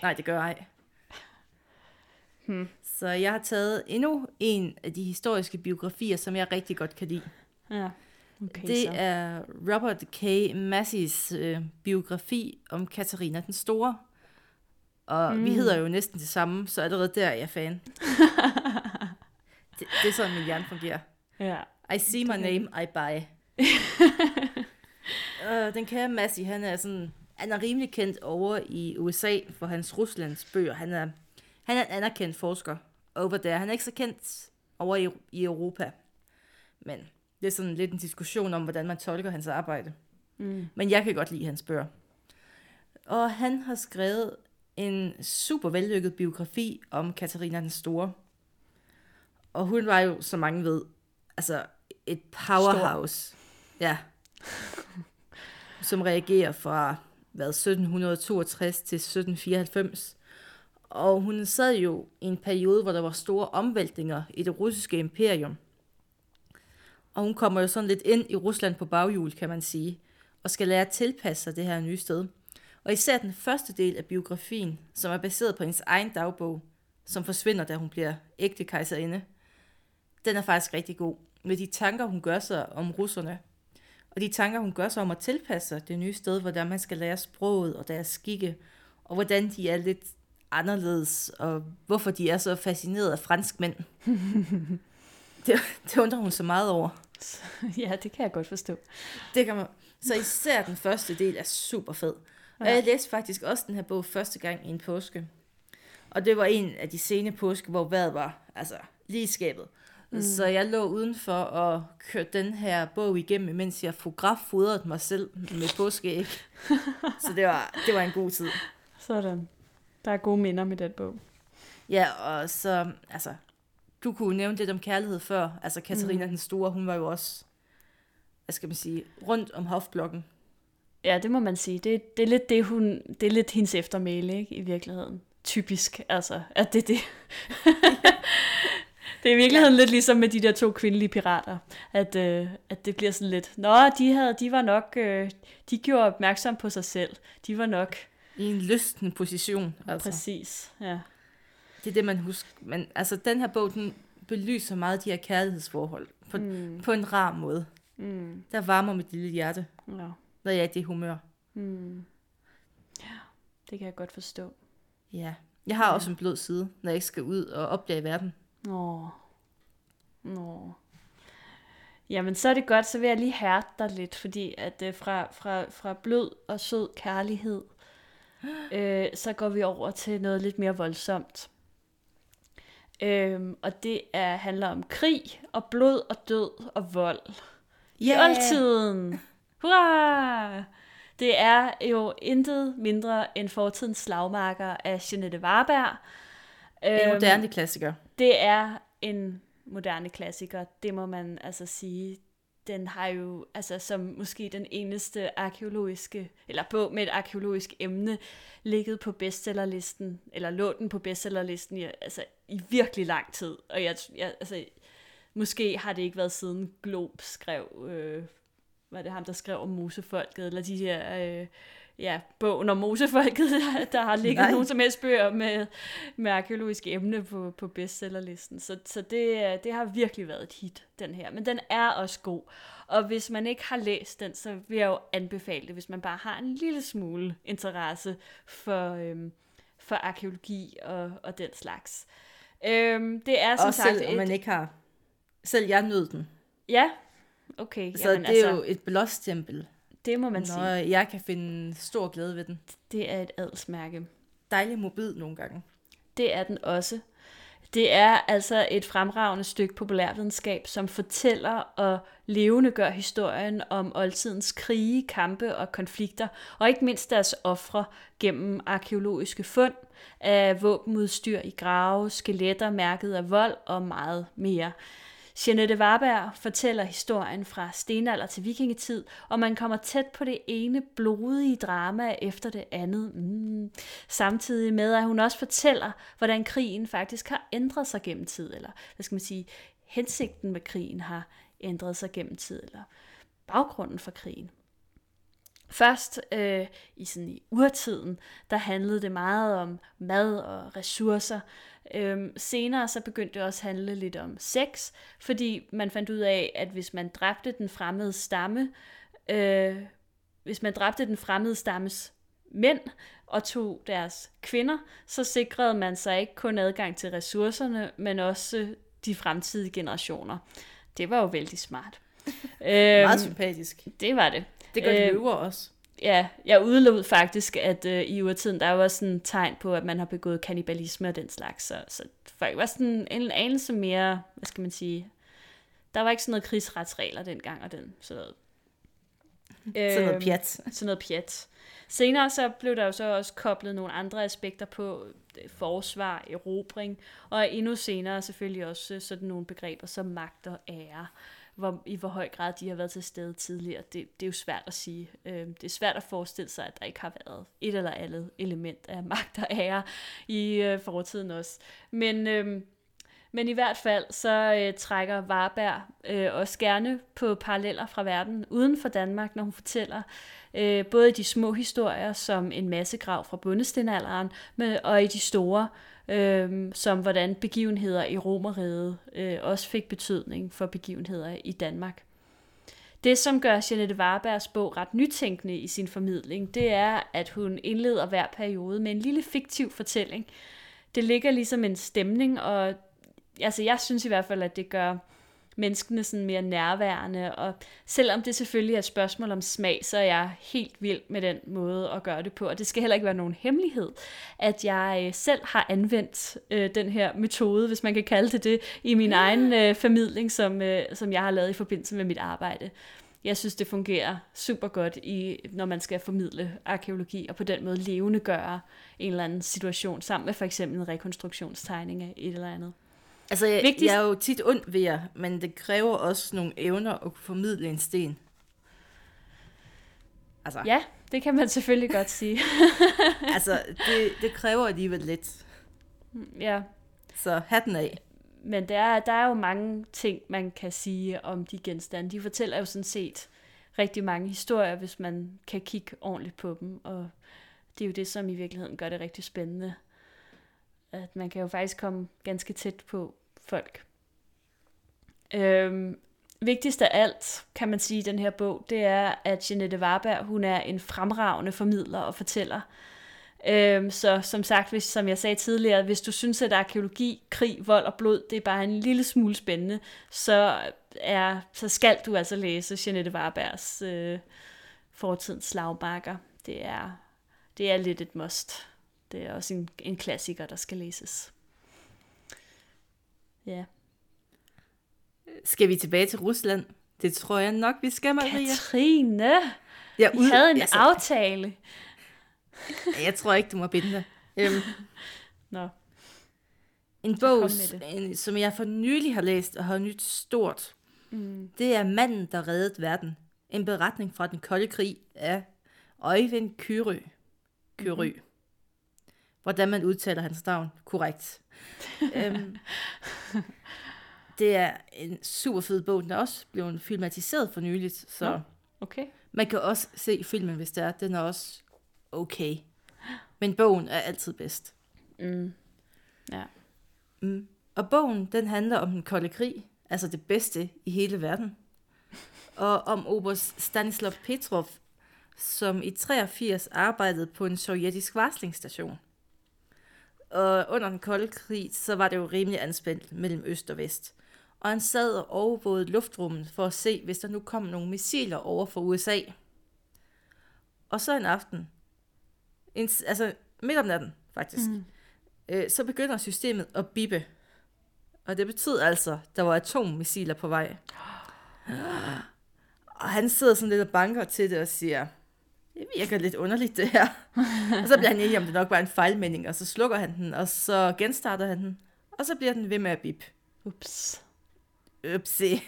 Nej, det gør ej. Hmm. Så jeg har taget endnu en af de historiske biografier, som jeg rigtig godt kan lide. Ja. Okay, det så. er Robert K. Massis øh, biografi om Katarina den Store. Og mm. vi Mm. hedder jo næsten det samme, så allerede der er jeg fan. det, det er sådan, min hjerne fungerer. Ja. I see my name, I buy. Uh, den kære Massi, han er sådan, han er rimelig kendt over i USA for hans Ruslands bøger. Han er, han er en anerkendt forsker over der. Han er ikke så kendt over i, i Europa. Men det er sådan lidt en diskussion om, hvordan man tolker hans arbejde. Mm. Men jeg kan godt lide hans bøger. Og han har skrevet en super vellykket biografi om Katarina den Store. Og hun var jo, som mange ved, altså et powerhouse. Ja. Som reagerer fra hvad, 1762 til 1794. Og hun sad jo i en periode, hvor der var store omvæltninger i det russiske imperium. Og hun kommer jo sådan lidt ind i Rusland på baghjul, kan man sige, og skal lære at tilpasse sig det her nye sted. Og især den første del af biografien, som er baseret på hendes egen dagbog, som forsvinder, da hun bliver ægte kejserinde, den er faktisk rigtig god. Med de tanker, hun gør sig om russerne, og de tanker, hun gør sig om at tilpasse sig det nye sted, hvordan man skal lære sproget og deres skikke, og hvordan de er lidt anderledes, og hvorfor de er så fascineret af franskmænd. det, det undrer hun så meget over. ja, det kan jeg godt forstå. Det kan man. Så især den første del er super fed. Og Ja. jeg læste faktisk også den her bog første gang i en påske. Og det var en af de sene påske, hvor vejret var altså lige skabet. Mm. Så jeg lå udenfor og kørte den her bog igennem, mens jeg fotograffodrede mig selv med påskeæg. så det var, det var en god tid. Sådan. Der er gode minder med den bog. Ja, og så, altså, du kunne nævne lidt om kærlighed før. Altså, Katarina mm. den Store, hun var jo også, hvad skal man sige, rundt om hofblokken. Ja, det må man sige. Det, det er lidt det, hun, det er lidt hendes eftermæle, ikke, i virkeligheden. Typisk, altså, at det er det. det er i virkeligheden ja. lidt ligesom med de der to kvindelige pirater, at, øh, at det bliver sådan lidt, nå, de, havde, de var nok, øh, de gjorde opmærksom på sig selv. De var nok, I en lysten position, altså. præcis, ja. Det er det, man husker. Men altså, den her bog, den belyser meget de her kærlighedsforhold på, mm. på en rar måde. Mm, Der varmer mit lille hjerte, ja. når jeg er i det humør. Mm. Ja, det kan jeg godt forstå. Ja. Jeg har også en blød side, når jeg ikke skal ud og opdage verden. Nå. Nå. Jamen, så er det godt, så vil jeg lige hærde dig lidt, fordi at øh, fra, fra, fra blød og sød kærlighed, øh, så går vi over til noget lidt mere voldsomt. Øhm, og det er, handler om krig og blod og død og vold. I Yeah! oldtiden. Hurra! Det er jo intet mindre end fortidens slagmarker af Jeanette Warberg. En Øhm, moderne klassiker. det er en moderne klassiker, det må man altså sige. Den har jo, altså som måske den eneste arkeologiske, eller bog med et arkeologisk emne, ligget på bestsellerlisten, eller lå den på bestsellerlisten i, altså, i virkelig lang tid. Og jeg, jeg, altså, måske har det ikke været siden Glob skrev, øh, var det ham, der skrev om Mosefolket, eller de her, øh, ja, bogen om Mosefolket, der, har ligget Nej. nogen som helst bøger med, med arkeologiske emne på, på bestsellerlisten. Så, så det, det har virkelig været et hit, den her. Men den er også god. Og hvis man ikke har læst den, så vil jeg jo anbefale det, hvis man bare har en lille smule interesse for, øhm, for arkeologi og, og den slags. Øhm, det er som Også sagt selv et, man ikke har... Selv jeg nød den. Ja, okay. Så Jamen, det er altså, jo et blåstempel, det må man når sige. jeg kan finde stor glæde ved den. Det er et adelsmærke. Dejlig mobil nogle gange. Det er den også. Det er altså et fremragende stykke populærvidenskab, som fortæller og levende gør historien om oldtidens krige, kampe og konflikter, og ikke mindst deres ofre gennem arkeologiske fund af våbenudstyr i grave, skeletter mærket af vold og meget mere. Jeanette Warberg fortæller historien fra stenalder til vikingetid, og man kommer tæt på det ene blodige drama efter det andet. Mm. Samtidig med, at hun også fortæller, hvordan krigen faktisk har ændret sig gennem tid, eller hvad skal man sige, hensigten med krigen har ændret sig gennem tid, eller baggrunden for krigen. Først øh, i sådan i urtiden, der handlede det meget om mad og ressourcer. Øhm, senere så begyndte det også at handle lidt om sex, fordi man fandt ud af, at hvis man dræbte den fremmede stamme, øh, hvis man dræbte den fremmede stammes mænd og tog deres kvinder, så sikrede man sig ikke kun adgang til ressourcerne, men også de fremtidige generationer. Det var jo vældig smart. Meget øhm, sympatisk. det var det. Det gør de øhm, løver også. Ja, jeg udelod faktisk, at øh, i urtiden, der var sådan tegn på, at man har begået kannibalisme og den slags. Så, så folk var sådan en anelse mere, hvad skal man sige, der var ikke sådan noget krigsretsregler dengang og den, sådan noget. Sådan noget Øhm, pjat. sådan noget pjat. Senere så blev der jo så også koblet nogle andre aspekter på øh, forsvar, erobring, og endnu senere selvfølgelig også øh, sådan nogle begreber som magt og ære. Hvor, I hvor høj grad de har været til stede tidligere, det, det er jo svært at sige. Øh, Det er svært at forestille sig, at der ikke har været et eller andet element af magt og ære i øh, fortiden også. Men, øh, men i hvert fald så øh, trækker Varberg øh, også gerne på paralleller fra verden uden for Danmark, når hun fortæller øh, både i de små historier, som en massegrav fra bundestenalderen, men, og i de store, øh, som hvordan begivenheder i Romeriet øh, også fik betydning for begivenheder i Danmark. Det, som gør Jeanette Varbergs bog ret nytænkende i sin formidling, det er, at hun indleder hver periode med en lille fiktiv fortælling. Det ligger ligesom en stemning, og altså, jeg synes i hvert fald, at det gør menneskene sådan mere nærværende, og selvom det selvfølgelig er et spørgsmål om smag, så er jeg helt vild med den måde at gøre det på, og det skal heller ikke være nogen hemmelighed, at jeg øh, selv har anvendt øh, den her metode, hvis man kan kalde det det, i min egen øh, formidling, som, øh, som jeg har lavet i forbindelse med mit arbejde. Jeg synes, det fungerer super godt, i, når man skal formidle arkeologi, og på den måde levende gøre en eller anden situation, sammen med for eksempel en rekonstruktionstegning af et eller andet. Altså, jeg, Vigtigst- jeg er jo tit ond ved jer, men det kræver også nogle evner at kunne formidle en sten. Altså, Ja, det kan man selvfølgelig godt sige. altså det, det kræver alligevel lidt. ja, Så hatten af. men der er, der er jo mange ting, man kan sige om de genstande. De fortæller jo sådan set rigtig mange historier, hvis man kan kigge ordentligt på dem, og det er jo det, som i virkeligheden gør det rigtig spændende. At man kan jo faktisk komme ganske tæt på folk. Øhm, vigtigst af alt, kan man sige i den her bog, det er, at Jeanette Warberg, hun er en fremragende formidler og fortæller. Øhm, så som sagt, hvis, som jeg sagde tidligere, hvis du synes, at arkeologi, krig, vold og blod, det er bare en lille smule spændende, så, er, så skal du altså læse Jeanette Warbergs øh, fortidens slagmarker. Det er, det er lidt et must. Det er også en, en klassiker, der skal læses. Ja. Skal vi tilbage til Rusland? Det tror jeg nok, vi skal, Maria. Katrine, Jeg, vi havde en aftale. Jeg tror ikke, du må binde dig. Øhm, Nå, en bog, en, som jeg for nylig har læst og har nyt stort, mm. det er Manden, der reddede verden. En beretning fra den kolde krig af Øjvind Kyrø. Kyrø. Mm-hmm. Hvordan man udtaler hans navn korrekt. øhm, det er en super fed bog. Den er også blevet filmatiseret for nyligt, så Nå. okay. man kan også se filmen, hvis det er. Den er også okay. Men bogen er altid bedst. Mm. Ja. Mm. Og bogen, den handler om den kolde krig, altså det bedste i hele verden. Og om oberst Stanislav Petrov, som i 83 arbejdede på en sovjetisk varslingsstation. Og under den kolde krig, så var det jo rimelig anspændt mellem øst og vest. Og han sad og overvågede luftrummet for at se, hvis der nu kom nogle missiler over for USA. Og så en aften, en, altså midt om natten faktisk, mm. øh, så begynder systemet at bippe. Og det betyder altså, at der var atommissiler på vej. Og han sidder sådan lidt og banker til det og siger, det virker lidt underligt det her. og så bliver han enig om, det nok var en fejlmelding, og så slukker han den, og så genstarter han den, og så bliver den ved med at bip. Ups. Upsi.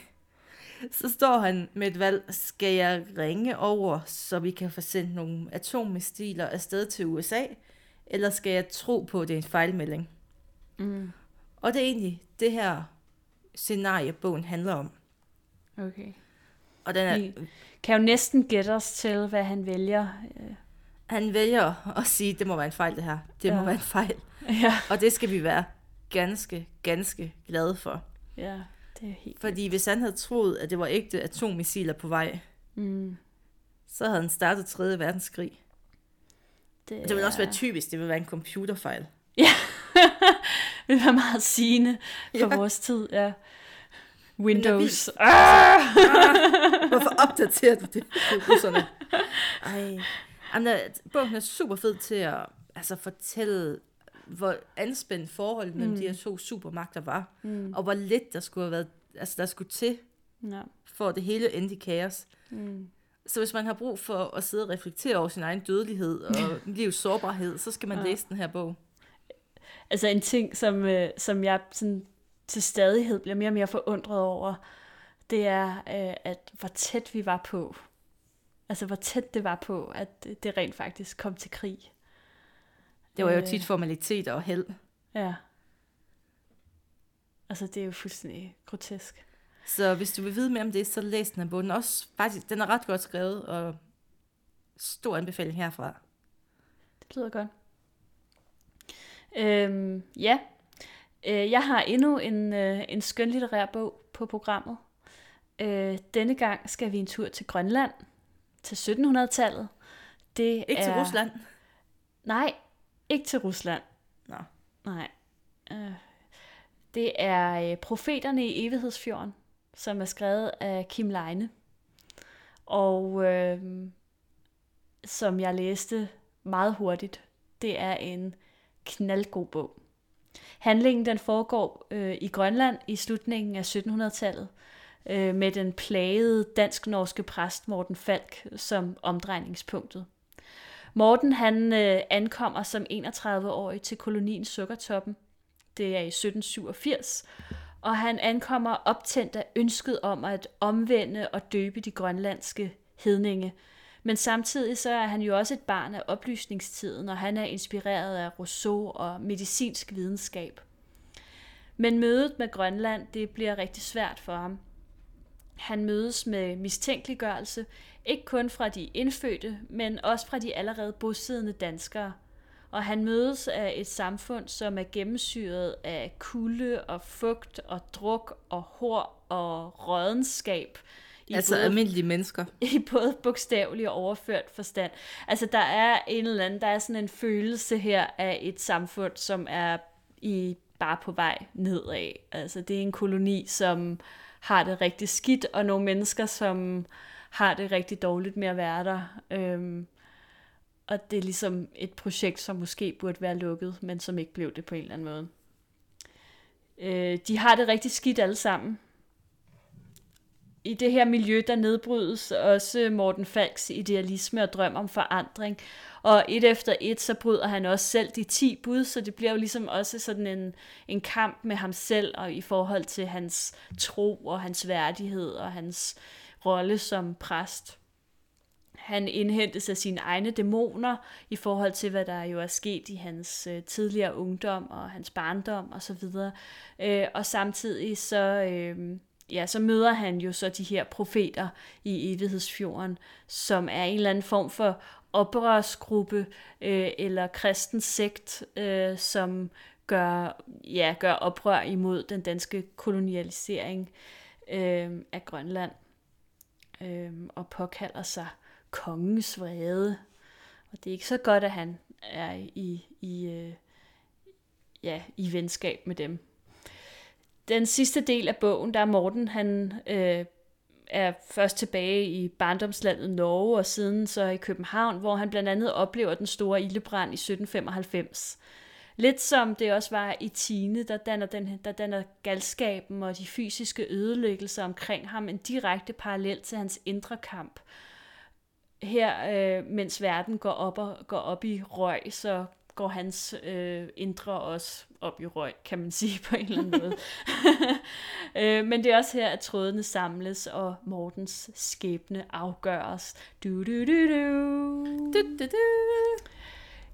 Så står han med et valg, skal jeg ringe over, så vi kan få sendt nogle atommissiler afsted til USA, eller skal jeg tro på, at det er en fejlmelding? Mm. Og det er egentlig det her scenarie, bogen handler om. Okay. Og den er, Vi kan jo næsten gætte os til, hvad han vælger. Øh, han vælger at sige, det må være en fejl det her. Det ja. må være en fejl. Ja. Og det skal vi være ganske, ganske glade for. Ja, det er helt... Fordi hvis han havde troet, at det var ægte atommissiler på vej, Mm. så havde han startet 3. verdenskrig. Det, Og det ville også være typisk, det ville være en computerfejl. Ja, det vil være meget sigende for ja. vores tid, ja. Windows. vildt. Ah! Hvorfor opdaterer du det til russerne? Ej. Jamen, der, bogen er super fed til at altså, fortælle, hvor anspændt forholdet mellem Mm. de her to supermagter var, Mm. og hvor lidt der skulle have været, altså der skulle til, Ja. for at det hele endte i kaos. Mm. Så hvis man har brug for at sidde og reflektere over sin egen dødelighed og livs sårbarhed, så skal man Ja. læse den her bog. Altså en ting, som, øh, som jeg sådan, til stadighed bliver mere og mere forundret over, det er, øh, at hvor tæt vi var på. Altså hvor tæt det var på, at det- rent faktisk kom til krig. Det var jo Øh. tit formaliteter og held. Ja. Altså det er jo fuldstændig grotesk. Så hvis du vil vide mere om det, så læs den her bog. Den er, også, faktisk, den er ret godt skrevet, og stor anbefaling herfra. Det lyder godt. Øhm, ja, øh, jeg har endnu en, øh, en skønlitterær bog på programmet. Øh, denne gang skal vi en tur til Grønland, til 1700-tallet. Det Ikke er... til Rusland. Nej, ikke til Rusland. Nå. Nej. Øh, det er øh, Profeterne i Evighedsfjorden, som er skrevet af Kim Leine. Og øh, som jeg læste meget hurtigt, det er en knaldgod bog. Handlingen den foregår øh, i Grønland i slutningen af 1700-tallet øh, med den plagede dansk-norske præst Morten Falk som omdrejningspunktet. Morten han øh, ankommer som 31-årig til kolonien Sukkertoppen. Det er i 1787. Og han ankommer optændt af ønsket om at omvende og døbe de grønlandske hedninge. Men samtidig så er han jo også et barn af oplysningstiden, og han er inspireret af Rousseau og medicinsk videnskab. Men mødet med Grønland, det bliver rigtig svært for ham. Han mødes med mistænkeliggørelse, ikke kun fra de indfødte, men også fra de allerede bosiddende danskere. Og han mødes af et samfund, som er gennemsyret af kulde og fugt og druk og hår og rådenskab. I Altså både, almindelige mennesker. i både bogstavelig og overført forstand. Altså der er en eller anden, der er sådan en følelse her af et samfund, som er i bare på vej nedad. Altså det er en koloni, som har det rigtig skidt, og nogle mennesker, som har det rigtig dårligt med at være der. Øhm, og det er ligesom et projekt, som måske burde være lukket, men som ikke blev det på en eller anden måde. Øh, de har det rigtig skidt alle sammen. I det her miljø, der nedbrydes også Morten Falks idealisme og drøm om forandring. Og et efter et, så bryder han også selv de 10 bud, så det bliver jo ligesom også sådan en, en kamp med ham selv, og i forhold til hans tro og hans værdighed og hans rolle som præst. Han indhentes af sine egne dæmoner i forhold til, hvad der jo er sket i hans øh, tidligere ungdom og hans barndom osv. Og, øh, og samtidig så, øh, ja, så møder han jo så de her profeter i evighedsfjorden, som er en eller anden form for oprørsgruppe øh, eller kristen sekt, øh, som gør, ja, gør oprør imod den danske kolonialisering øh, af Grønland øh, og påkalder sig kongens vrede. Og det er ikke så godt, at han er i, i, øh, ja, i venskab med dem. Den sidste del af bogen, der er Morten, han øh, er først tilbage i barndomslandet Norge, og siden så i København, hvor han blandt andet oplever den store ildebrand i 1795. Lidt som det også var i Tine, der danner, den, der danner galskaben og de fysiske ødelæggelser omkring ham en direkte parallel til hans indre kamp. Her, øh, mens verden går op, og, går op i røg, så går hans øh, indre også op i røg, kan man sige på en eller anden måde. øh, men det er også her, at trådene samles, og Mortens skæbne afgøres. Du, du, du, du. Du, du, du.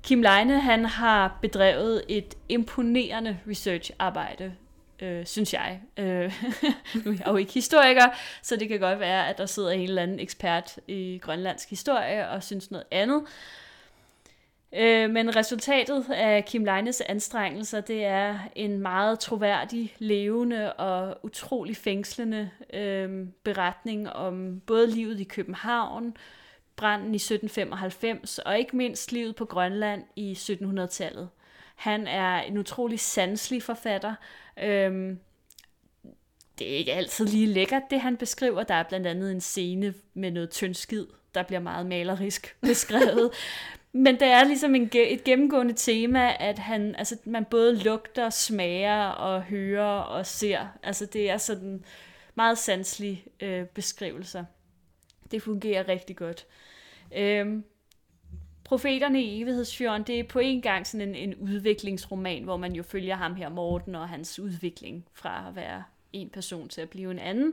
Kim Leine, han har bedrevet et imponerende research-arbejde, øh, synes jeg. Øh, nu er jeg jo ikke historiker, så det kan godt være, at der sidder en eller anden ekspert i grønlandsk historie og synes noget andet. Øh, men resultatet af Kim Leines anstrengelser, det er en meget troværdig, levende og utrolig fængslende øh, beretning om både livet i København, branden i 1795 og ikke mindst livet på Grønland i 1700-tallet. Han er en utrolig sanselig forfatter. Øhm, det er ikke altid lige lækkert, det han beskriver. Der er blandt andet en scene med noget tyndskid, der bliver meget malerisk beskrevet. Men det er ligesom en, et gennemgående tema, at han, altså, man både lugter, smager og hører og ser. Altså det er sådan meget sanselige øh, beskrivelser. Det fungerer rigtig godt. Øhm, Profeterne i Evighedsfjorden, det er på en gang sådan en, en udviklingsroman, hvor man jo følger ham her, Morten, og hans udvikling fra at være en person til at blive en anden.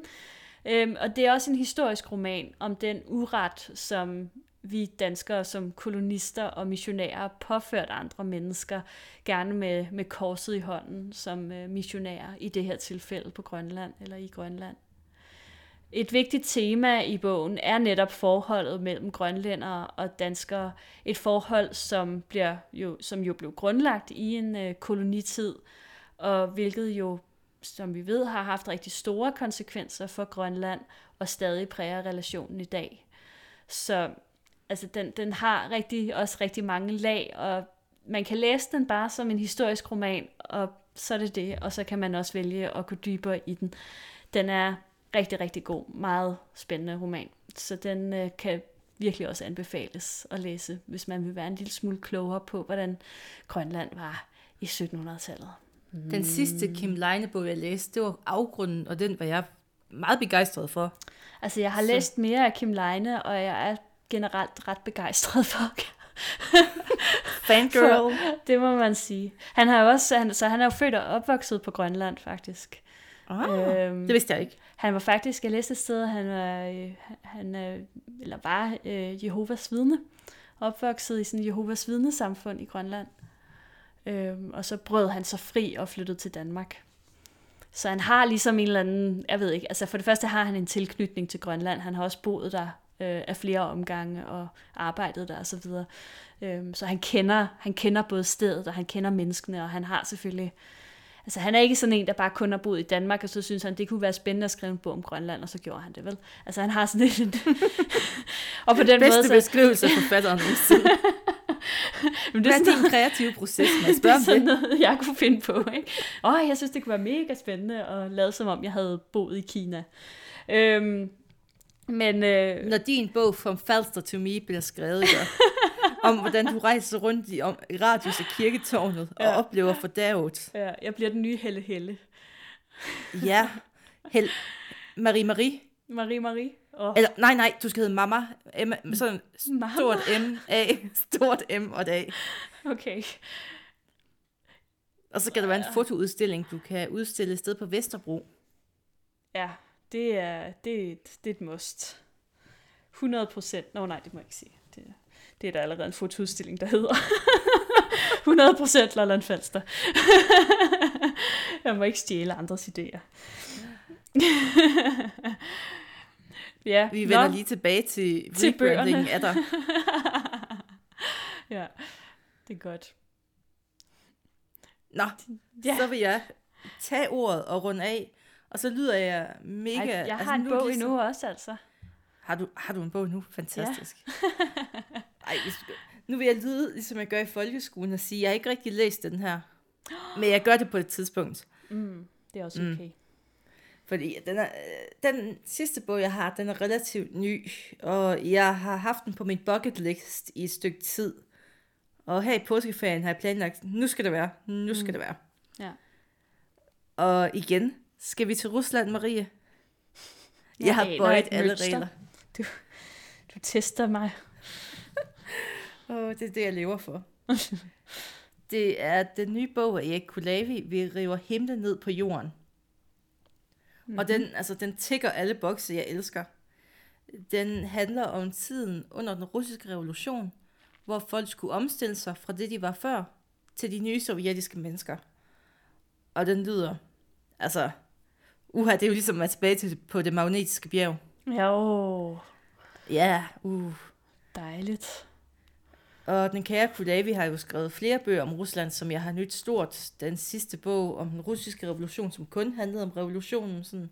Øhm, og det er også en historisk roman om den uret, som vi danskere som kolonister og missionærer påført andre mennesker, gerne med, med korset i hånden som øh, missionærer, i det her tilfælde på Grønland eller i Grønland. Et vigtigt tema i bogen er netop forholdet mellem grønlændere og danskere. Et forhold, som, bliver jo, som jo blev grundlagt i en øh, kolonitid, og hvilket jo, som vi ved, har haft rigtig store konsekvenser for Grønland og stadig præger relationen i dag. Så altså, den, den har rigtig, også rigtig mange lag, og man kan læse den bare som en historisk roman, og så er det det, og så kan man også vælge at gå dybere i den. Den er rigtig, rigtig god, meget spændende roman. Så den øh, kan virkelig også anbefales at læse, hvis man vil være en lille smule klogere på, hvordan Grønland var i 1700-tallet. Den sidste Kim Leine-bog, jeg læste, det var Afgrunden, og den var jeg meget begejstret for. Altså, jeg har så. læst mere af Kim Leine, og jeg er generelt ret begejstret for Fangirl. For, det må man sige. Han har jo også, han, så han er jo født og opvokset på Grønland, faktisk. Ah, øhm, det vidste jeg ikke. Han var faktisk, jeg læste et sted, han var, øh, han, øh, eller var øh, Jehovas vidne, opvokset i sådan Jehovas vidnesamfund i Grønland. Øhm, og så brød han sig fri og flyttede til Danmark. Så han har ligesom en eller anden, jeg ved ikke, altså for det første har han en tilknytning til Grønland. Han har også boet der øh, af flere omgange og arbejdet der osv. Så, øhm, så han kender, han kender både stedet, og han kender menneskene, og han har selvfølgelig Altså han er ikke sådan en, der bare kun har boet i Danmark, og så synes han, det kunne være spændende at skrive en bog om Grønland, og så gjorde han det vel. Altså han har sådan en... og på den Bedste måde, så... beskrivelse af forfatteren Men det er Hvad er din kreative proces, Mads? det er sådan noget, jeg kunne finde på. Ikke? Åh, jeg synes, det kunne være mega spændende at lade som om, jeg havde boet i Kina. Øhm, men, øh... Når din bog From Falster to Me bliver skrevet, ja om hvordan du rejser rundt i, om, i radius af kirketårnet ja. og oplever fordavet. Ja, jeg bliver den nye Helle Helle. ja, Hel Marie Marie. Marie Marie. Oh. Eller, nej, nej, du skal hedde Mama. Emma, sådan stort M, A, stort M og A. Okay. Og så kan der være en fotoudstilling, du kan udstille et sted på Vesterbro. Ja, det er, det, det er et must. 100 procent. Nå nej, det må jeg ikke sige. Det, det er der allerede en fotoudstilling, der hedder 100% Lolland Falster. jeg må ikke stjæle andres idéer. ja, Vi vender nå, lige tilbage til, til bøgerne. af dig. ja, det er godt. Nå, ja. så vil jeg tage ordet og runde af. Og så lyder jeg mega... Ej, jeg altså, har en bog ligesom... endnu også, altså. Har du, har du en bog nu? Fantastisk. Ja. Ej, nu vil jeg lyde, ligesom jeg gør i folkeskolen, og sige, jeg har ikke rigtig læst den her. Men jeg gør det på et tidspunkt. Mm, det er også okay. Mm. Fordi den, er, den sidste bog, jeg har, den er relativt ny, og jeg har haft den på min bucket list i et stykke tid. Og her i påskeferien har jeg planlagt, nu skal det være, nu skal mm. det være. Ja. Og igen, skal vi til Rusland, Marie? Jeg, jeg har bøjet alle regler. Du, du tester mig. Åh, oh, det er det, jeg lever for. det er den nye bog af Erik Kulavi, Vi river himlen ned på jorden. Mm-hmm. Og den, altså, den tigger alle bokse, jeg elsker. Den handler om tiden under den russiske revolution, hvor folk skulle omstille sig fra det, de var før, til de nye sovjetiske mennesker. Og den lyder, altså, uha, det er jo ligesom at være tilbage til, på det magnetiske bjerg. Jo. Ja, uh. Dejligt. Og den kære Kudavi har jo skrevet flere bøger om Rusland, som jeg har nyt stort. Den sidste bog om den russiske revolution, som kun handlede om revolutionen, sådan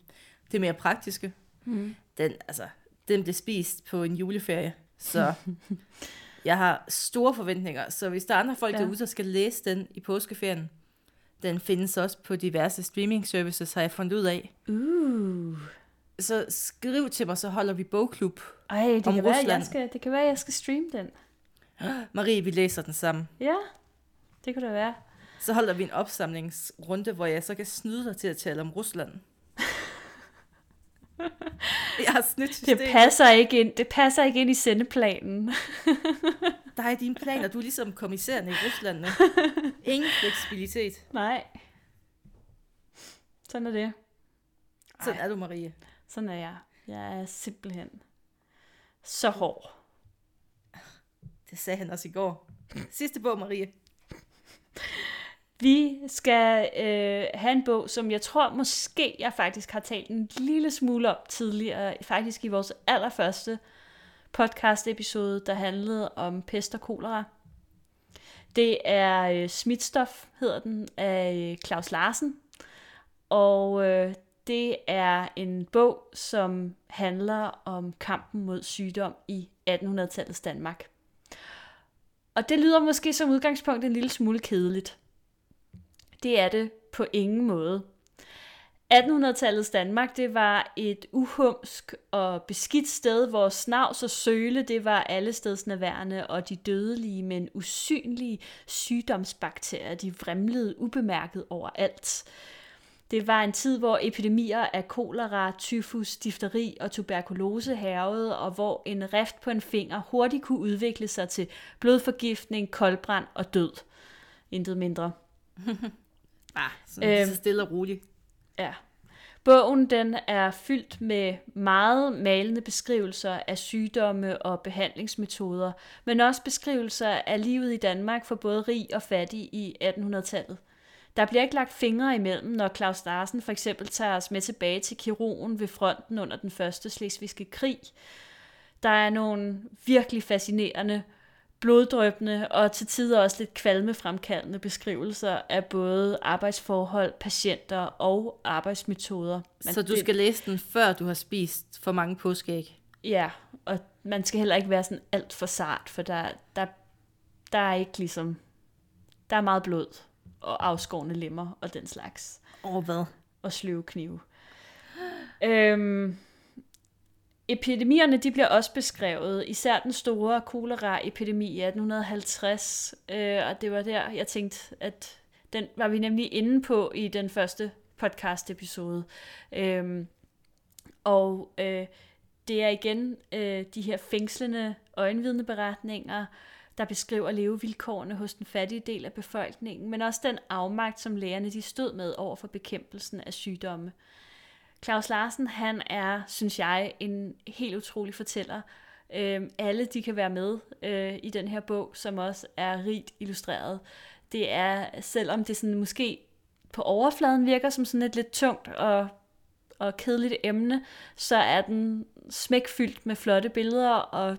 det mere praktiske. Mm. Den, altså, den blev spist på en juleferie, så jeg har store forventninger. Så hvis der er andre folk ja. derude, der skal læse den i påskeferien, den findes også på diverse streaming services, har jeg fundet ud af. Uh. Så skriv til mig, så holder vi bogklub Ej, det om kan Rusland. Være, jeg skal, det kan være, jeg skal streame den. Marie, vi læser den sammen. Ja, det kunne da være. Så holder vi en opsamlingsrunde, hvor jeg så kan snyde dig til at tale om Rusland. Jeg har snydt systemet. Det passer ikke ind, det passer ikke ind i sendeplanen. Der er dine planer, du er ligesom kommissæren i Rusland nu. Ingen fleksibilitet. Nej. Sådan er det. Sådan Ej. er du, Marie. Sådan er jeg. Jeg er simpelthen så hård. Det sagde han også i går. Sidste bog, Marie. Vi skal øh, have en bog, som jeg tror måske, jeg faktisk har talt en lille smule om tidligere, faktisk i vores allerførste podcast-episode, der handlede om pest og kolera. Det er øh, Smitstof, hedder den, af øh, Claus Larsen. Og øh, det er en bog, som handler om kampen mod sygdom i 1800-tallets Danmark. Og det lyder måske som udgangspunkt en lille smule kedeligt. Det er det på ingen måde. 1800-tallets Danmark, det var et uhumsk og beskidt sted, hvor snavs og søle, det var alle stedsnærværende, og de dødelige, men usynlige sygdomsbakterier, de vremlede ubemærket overalt. Det var en tid, hvor epidemier af kolera, tyfus, difteri og tuberkulose hervede, og hvor en rift på en finger hurtigt kunne udvikle sig til blodforgiftning, koldbrand og død. Intet mindre. ah, sådan øhm, så stille og roligt. Ja. Bogen den er fyldt med meget malende beskrivelser af sygdomme og behandlingsmetoder, men også beskrivelser af livet i Danmark for både rig og fattig i 1800-tallet. Der bliver ikke lagt fingre imellem, når Claus Larsen for eksempel tager os med tilbage til kirurgen ved fronten under den første slesvigske krig. Der er nogle virkelig fascinerende, bloddrøbende og til tider også lidt kvalmefremkaldende beskrivelser af både arbejdsforhold, patienter og arbejdsmetoder. Man Så du skal læse den, før du har spist for mange påskeæg? Ja, og man skal heller ikke være sådan alt for sart, for der, der, der er ikke ligesom... Der er meget blod og afskårne lemmer og den slags. Og hvad? Og sløve knive. øhm, epidemierne de bliver også beskrevet, især den store koleraepidemi i 1850, øh, og det var der, jeg tænkte, at den var vi nemlig inde på i den første podcast-episode. Øhm, og øh, det er igen øh, de her fængslende øjenvidneberetninger, der beskriver levevilkårene hos den fattige del af befolkningen, men også den afmagt, som lægerne de stod med over for bekæmpelsen af sygdomme. Claus Larsen, han er, synes jeg, en helt utrolig fortæller. Øhm, alle de kan være med øh, i den her bog, som også er rigt illustreret. Det er, selvom det sådan måske på overfladen virker som sådan et lidt tungt og, og kedeligt emne, så er den smækfyldt med flotte billeder og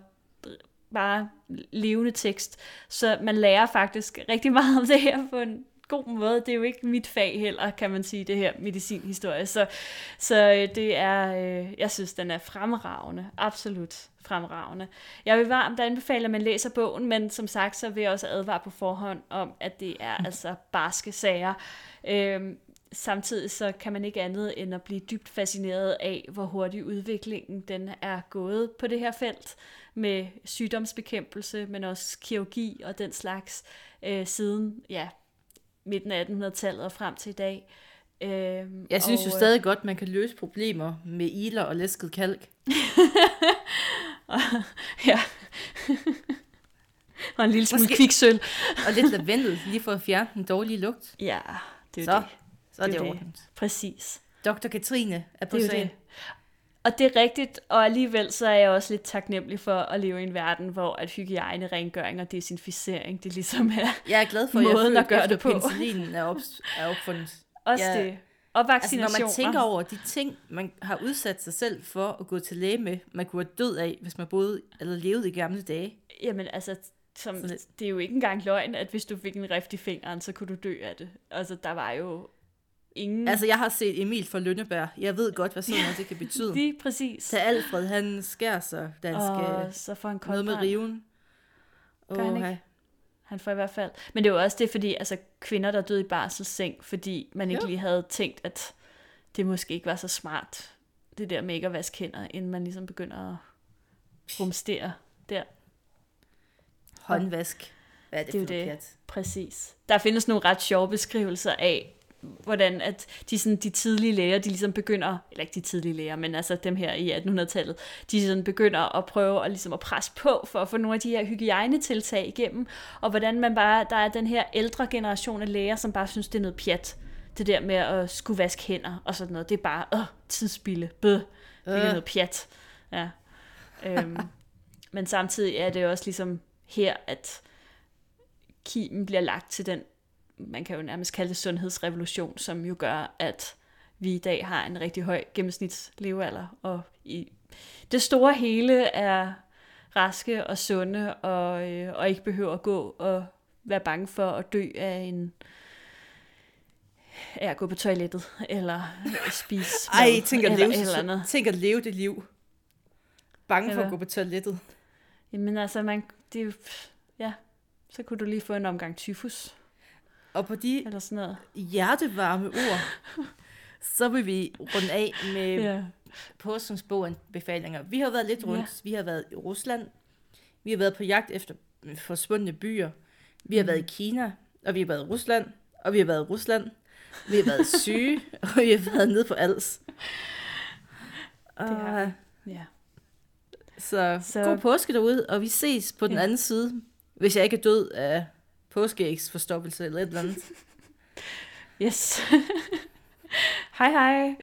bare levende tekst. Så man lærer faktisk rigtig meget om det her på en, god måde. Det er jo ikke mit fag heller, kan man sige, det her medicinhistorie. Så, så øh, det er, øh, jeg synes, den er fremragende. Absolut fremragende. Jeg vil varmt anbefale, at man læser bogen, men som sagt, så vil jeg også advare på forhånd om, at det er altså barske sager. Øhm, samtidig så kan man ikke andet end at blive dybt fascineret af, hvor hurtig udviklingen den er gået på det her felt med sygdomsbekæmpelse, men også kirurgi og den slags øh, siden ja, midten af 1800-tallet og frem til i dag. Øh, jeg synes og, jo øh, stadig godt, man kan løse problemer med iler og læsket kalk. ja. og en lille smule Måske... kviksøl. og lidt lavendel, lige for at fjerne den dårlige lugt. Ja, det er så, det. Så er det, det ordentligt. Præcis. Dr. Katrine er på det er sagen. Det. Og det er rigtigt, og alligevel så er jeg også lidt taknemmelig for at leve i en verden, hvor at hygiejne, rengøring og desinficering, det ligesom er Jeg er glad for, at måden jeg at gøre det på. penicillinen er, op, er opfundet. Også jeg, det. Og vaccinationer. Altså, når man tænker over de ting, man har udsat sig selv for at gå til læge med, man kunne have død af, hvis man boede eller levede i gamle dage. Jamen altså, som, det er jo ikke engang løgn, at hvis du fik en rift i fingeren, så kunne du dø af det. Altså, der var jo ingen... Altså, jeg har set Emil fra Lønneberg. Jeg ved godt, hvad sådan noget det kan betyde. Lige præcis. Til Alfred, han skærer sig, da han skal... så får han noget med riven. Gør oh, han ikke? Han får i hvert fald. Men det er jo også det, fordi altså, kvinder, der døde i barselsseng, fordi man ikke jo. lige havde tænkt, at det måske ikke var så smart, det der med ikke at vaske hænder, inden man ligesom begynder at rumstere der. Håndvask. Hvad er det, det er for det. Præcis. Der findes nogle ret sjove beskrivelser af, hvordan at de, sådan, de tidlige læger, de ligesom begynder, eller ikke de tidlige læger, men altså dem her i 1800-tallet, de sådan begynder at prøve at, ligesom at presse på for at få nogle af de her hygiejnetiltag igennem, og hvordan man bare, der er den her ældre generation af læger, som bare synes, det er noget pjat. Det der med at skulle vaske hænder og sådan noget, det er bare, øh, tidsspilde, bøh, det er øh. noget pjat. Ja. Øhm, men samtidig er det også ligesom her, at kimen bliver lagt til den man kan jo nærmest kalde det sundhedsrevolution, som jo gør, at vi i dag har en rigtig høj gennemsnitslevealder, og i det store hele er raske og sunde, og, øh, og ikke behøver at gå og være bange for at dø af en af at gå på toilettet, eller spise Ej, mad, tænk at, leve, eller andet. tænk at leve det liv. Bange eller, for at gå på toilettet. Jamen altså, man, det, ja, så kunne du lige få en omgang tyfus. Og på de Eller sådan noget. hjertevarme ord, så vil vi runde af med ja. påskens boganbefalinger. Vi har været lidt rundt. Ja. Vi har været i Rusland. Vi har været på jagt efter forsvundne byer. Vi har mm. været i Kina, og vi har været i Rusland, og vi har været i Rusland. Vi har været syge, og vi har været nede på Als. Det har Ja. Så, så god påske derude, og vi ses på den ja. anden side, hvis jeg ikke er død af påskeægsforstoppelse eller et eller andet. yes. hej hej.